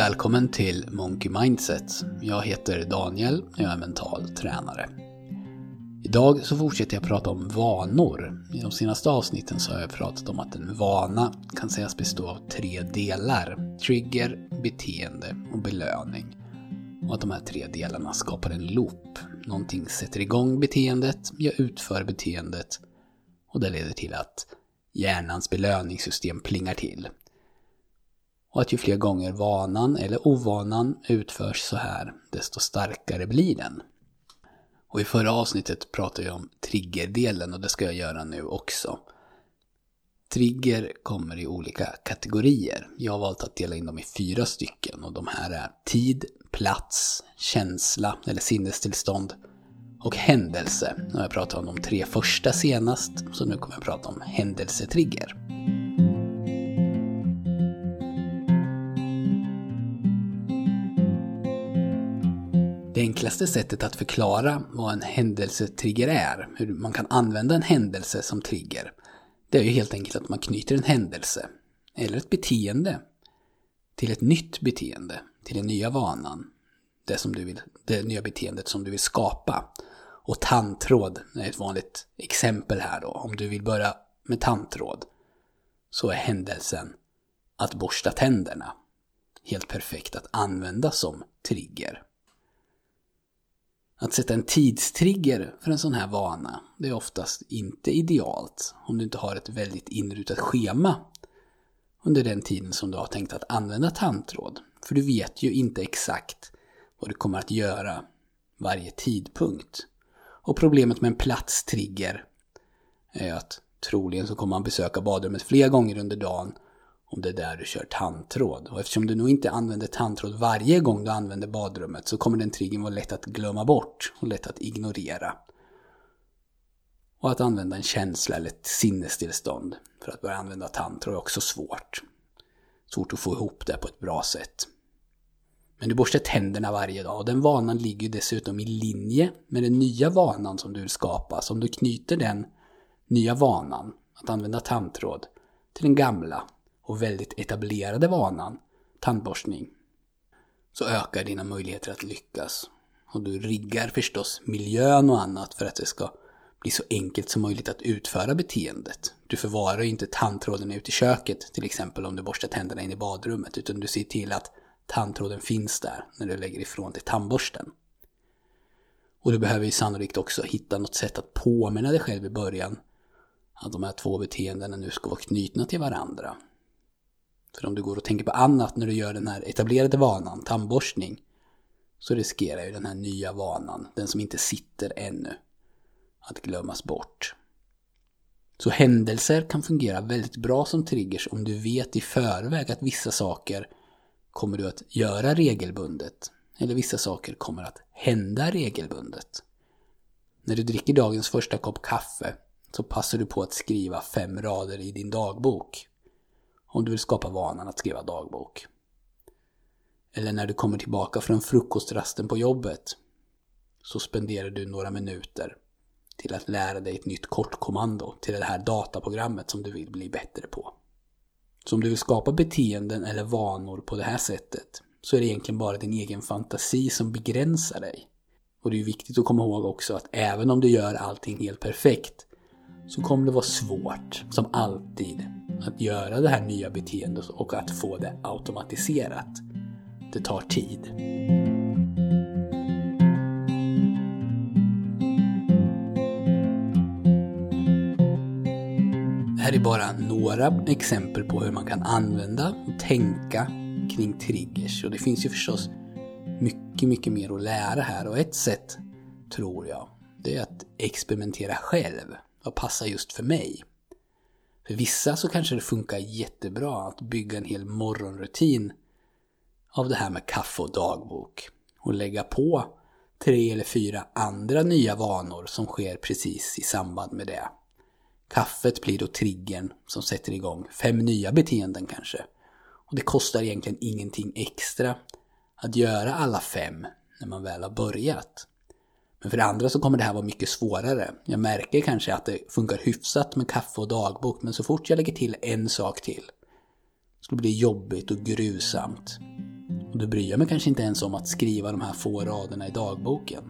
Välkommen till Monkey Mindset. Jag heter Daniel och jag är mental tränare. Idag så fortsätter jag prata om vanor. I de senaste avsnitten så har jag pratat om att en vana kan sägas bestå av tre delar. Trigger, beteende och belöning. Och att de här tre delarna skapar en loop. Någonting sätter igång beteendet, jag utför beteendet och det leder till att hjärnans belöningssystem plingar till. Och att ju fler gånger vanan eller ovanan utförs så här, desto starkare blir den. Och i förra avsnittet pratade jag om triggerdelen och det ska jag göra nu också. Trigger kommer i olika kategorier. Jag har valt att dela in dem i fyra stycken och de här är tid, plats, känsla eller sinnestillstånd och händelse. Nu har jag pratat om de tre första senast, så nu kommer jag prata om händelsetrigger. Det enklaste sättet att förklara vad en händelsetrigger är, hur man kan använda en händelse som trigger, det är ju helt enkelt att man knyter en händelse, eller ett beteende, till ett nytt beteende, till den nya vanan, det, som du vill, det nya beteendet som du vill skapa. Och tandtråd är ett vanligt exempel här då. Om du vill börja med tandtråd så är händelsen att borsta tänderna helt perfekt att använda som trigger. Att sätta en tidstrigger för en sån här vana, det är oftast inte idealt om du inte har ett väldigt inrutat schema under den tiden som du har tänkt att använda tandtråd. För du vet ju inte exakt vad du kommer att göra varje tidpunkt. Och problemet med en platstrigger är att troligen så kommer man besöka badrummet flera gånger under dagen om det är där du kör tandtråd. Och eftersom du nog inte använder tandtråd varje gång du använder badrummet så kommer den triggern vara lätt att glömma bort och lätt att ignorera. Och att använda en känsla eller ett sinnestillstånd för att börja använda tandtråd är också svårt. Svårt att få ihop det på ett bra sätt. Men du borstar tänderna varje dag och den vanan ligger dessutom i linje med den nya vanan som du vill skapa. Så om du knyter den nya vanan, att använda tandtråd, till den gamla och väldigt etablerade vanan, tandborstning, så ökar dina möjligheter att lyckas. Och du riggar förstås miljön och annat för att det ska bli så enkelt som möjligt att utföra beteendet. Du förvarar ju inte tandtråden ute i köket, till exempel om du borstar tänderna in i badrummet, utan du ser till att tandtråden finns där när du lägger ifrån dig tandborsten. Och du behöver ju sannolikt också hitta något sätt att påminna dig själv i början att de här två beteendena nu ska vara knutna till varandra. För om du går och tänker på annat när du gör den här etablerade vanan, tandborstning, så riskerar ju den här nya vanan, den som inte sitter ännu, att glömmas bort. Så händelser kan fungera väldigt bra som triggers om du vet i förväg att vissa saker kommer du att göra regelbundet. Eller vissa saker kommer att hända regelbundet. När du dricker dagens första kopp kaffe så passar du på att skriva fem rader i din dagbok. Om du vill skapa vanan att skriva dagbok. Eller när du kommer tillbaka från frukostrasten på jobbet så spenderar du några minuter till att lära dig ett nytt kortkommando till det här dataprogrammet som du vill bli bättre på. Så om du vill skapa beteenden eller vanor på det här sättet så är det egentligen bara din egen fantasi som begränsar dig. Och det är viktigt att komma ihåg också att även om du gör allting helt perfekt så kommer det vara svårt, som alltid, att göra det här nya beteendet och att få det automatiserat. Det tar tid. Det här är bara några exempel på hur man kan använda och tänka kring triggers. Och det finns ju förstås mycket, mycket mer att lära här. Och ett sätt, tror jag, det är att experimentera själv. Vad passar just för mig? För vissa så kanske det funkar jättebra att bygga en hel morgonrutin av det här med kaffe och dagbok. Och lägga på tre eller fyra andra nya vanor som sker precis i samband med det. Kaffet blir då triggern som sätter igång fem nya beteenden kanske. Och det kostar egentligen ingenting extra att göra alla fem när man väl har börjat. Men för det andra så kommer det här vara mycket svårare. Jag märker kanske att det funkar hyfsat med kaffe och dagbok, men så fort jag lägger till en sak till så blir det jobbigt och grusamt. Och då bryr jag mig kanske inte ens om att skriva de här få raderna i dagboken.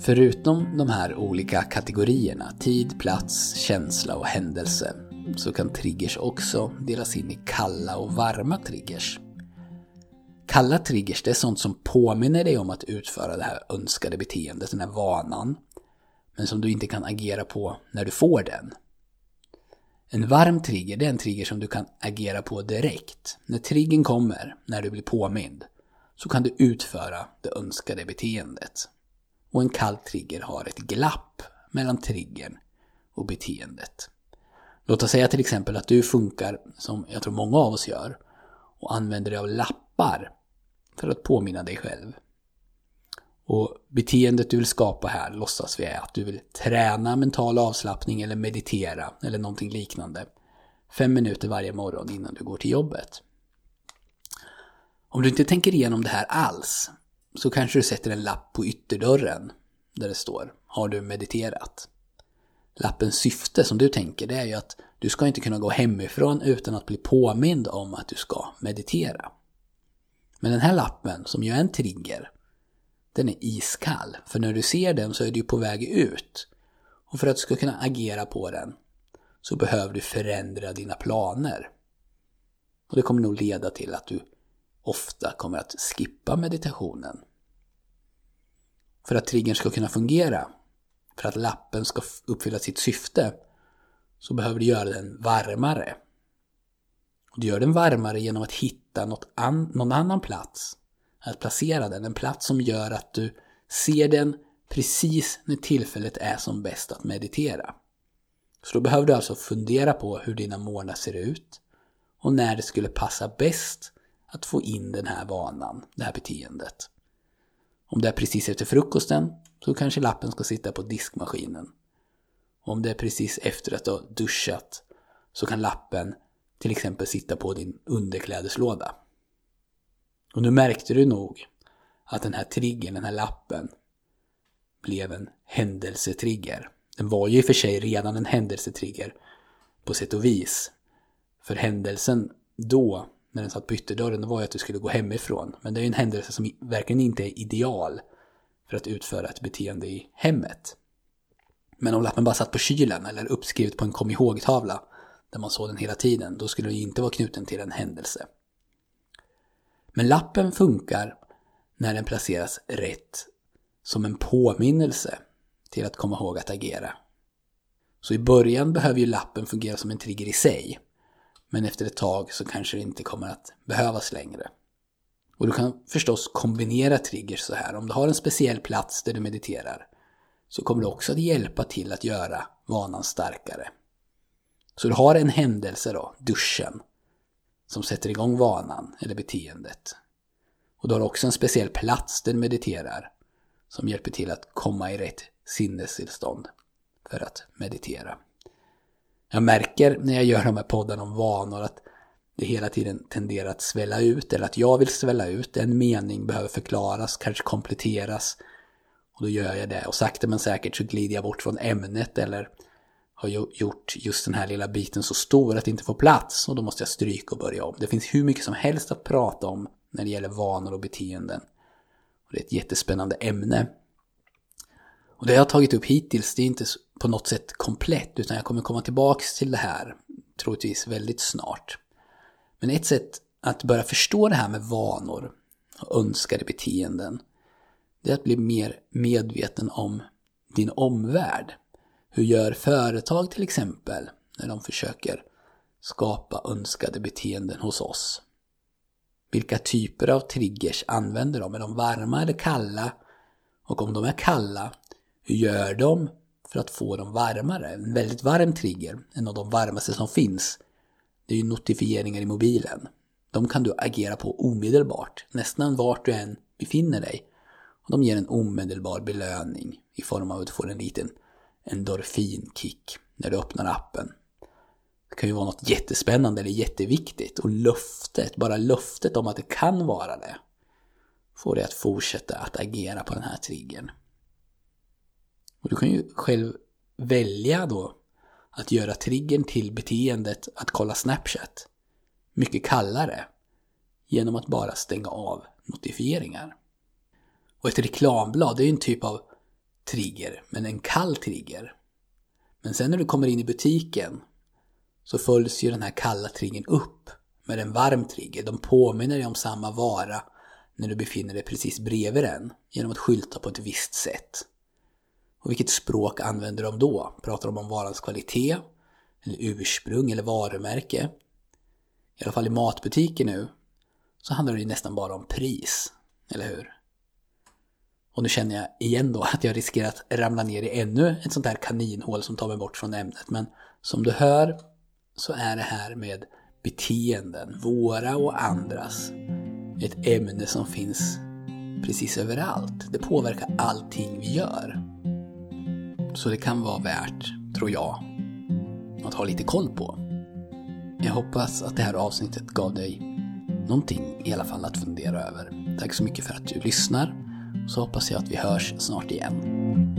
Förutom de här olika kategorierna, tid, plats, känsla och händelse, så kan triggers också delas in i kalla och varma triggers. Kalla triggers, det är sånt som påminner dig om att utföra det här önskade beteendet, den här vanan, men som du inte kan agera på när du får den. En varm trigger, det är en trigger som du kan agera på direkt. När triggern kommer, när du blir påmind, så kan du utföra det önskade beteendet. Och en kall trigger har ett glapp mellan triggern och beteendet. Låt oss säga till exempel att du funkar, som jag tror många av oss gör, och använder dig av lappar för att påminna dig själv. Och beteendet du vill skapa här låtsas vi är att du vill träna mental avslappning eller meditera eller någonting liknande. Fem minuter varje morgon innan du går till jobbet. Om du inte tänker igenom det här alls så kanske du sätter en lapp på ytterdörren där det står Har du mediterat? Lappens syfte som du tänker det är ju att du ska inte kunna gå hemifrån utan att bli påmind om att du ska meditera. Men den här lappen som ju är en trigger den är iskall. För när du ser den så är du på väg ut. Och för att du ska kunna agera på den så behöver du förändra dina planer. Och det kommer nog leda till att du ofta kommer att skippa meditationen. För att triggern ska kunna fungera, för att lappen ska uppfylla sitt syfte, så behöver du göra den varmare. Du gör den varmare genom att hitta något an någon annan plats att placera den. En plats som gör att du ser den precis när tillfället är som bäst att meditera. Så då behöver du alltså fundera på hur dina morgnar ser ut och när det skulle passa bäst att få in den här vanan, det här beteendet. Om det är precis efter frukosten så kanske lappen ska sitta på diskmaskinen. Om det är precis efter att du har duschat så kan lappen till exempel sitta på din underklädeslåda. Och nu märkte du nog att den här triggern, den här lappen, blev en händelsetrigger. Den var ju i och för sig redan en händelsetrigger på sätt och vis. För händelsen då, när den satt på ytterdörren, var ju att du skulle gå hemifrån. Men det är ju en händelse som verkligen inte är ideal för att utföra ett beteende i hemmet. Men om lappen bara satt på kylen eller uppskrivet på en kom ihåg-tavla där man såg den hela tiden, då skulle den inte vara knuten till en händelse. Men lappen funkar när den placeras rätt som en påminnelse till att komma ihåg att agera. Så i början behöver ju lappen fungera som en trigger i sig. Men efter ett tag så kanske det inte kommer att behövas längre. Och du kan förstås kombinera triggers så här. Om du har en speciell plats där du mediterar så kommer det också att hjälpa till att göra vanan starkare. Så du har en händelse då, duschen, som sätter igång vanan eller beteendet. Och du har också en speciell plats där du mediterar som hjälper till att komma i rätt sinnestillstånd för att meditera. Jag märker när jag gör de här poddarna om vanor att det hela tiden tenderar att svälla ut eller att jag vill svälla ut. En mening behöver förklaras, kanske kompletteras. Och då gör jag det och sakta men säkert så glider jag bort från ämnet eller har gjort just den här lilla biten så stor att det inte får plats och då måste jag stryka och börja om. Det finns hur mycket som helst att prata om när det gäller vanor och beteenden. Och det är ett jättespännande ämne. Och det jag har tagit upp hittills, det är inte på något sätt komplett, utan jag kommer komma tillbaks till det här, troligtvis väldigt snart. Men ett sätt att börja förstå det här med vanor och önskade beteenden, det är att bli mer medveten om din omvärld. Hur gör företag till exempel när de försöker skapa önskade beteenden hos oss? Vilka typer av triggers använder de? Är de varma eller kalla? Och om de är kalla, hur gör de för att få dem varmare? En väldigt varm trigger, en av de varmaste som finns, det är ju notifieringar i mobilen. De kan du agera på omedelbart, nästan vart du än befinner dig. Och de ger en omedelbar belöning i form av att du får en liten endorfinkick när du öppnar appen. Det kan ju vara något jättespännande eller jätteviktigt och löftet, bara löftet om att det kan vara det, får dig att fortsätta att agera på den här triggern. Och du kan ju själv välja då att göra triggern till beteendet att kolla Snapchat mycket kallare genom att bara stänga av notifieringar. Och ett reklamblad är ju en typ av trigger, men en kall trigger. Men sen när du kommer in i butiken så följs ju den här kalla triggern upp med en varm trigger. De påminner dig om samma vara när du befinner dig precis bredvid den genom att skylta på ett visst sätt. Och vilket språk använder de då? Pratar de om varans kvalitet? Eller ursprung eller varumärke? I alla fall i matbutiker nu så handlar det ju nästan bara om pris, eller hur? Och nu känner jag igen då att jag riskerar att ramla ner i ännu ett sånt här kaninhål som tar mig bort från ämnet. Men som du hör så är det här med beteenden, våra och andras, ett ämne som finns precis överallt. Det påverkar allting vi gör. Så det kan vara värt, tror jag, att ha lite koll på. Jag hoppas att det här avsnittet gav dig någonting i alla fall att fundera över. Tack så mycket för att du lyssnar. Så hoppas jag att vi hörs snart igen.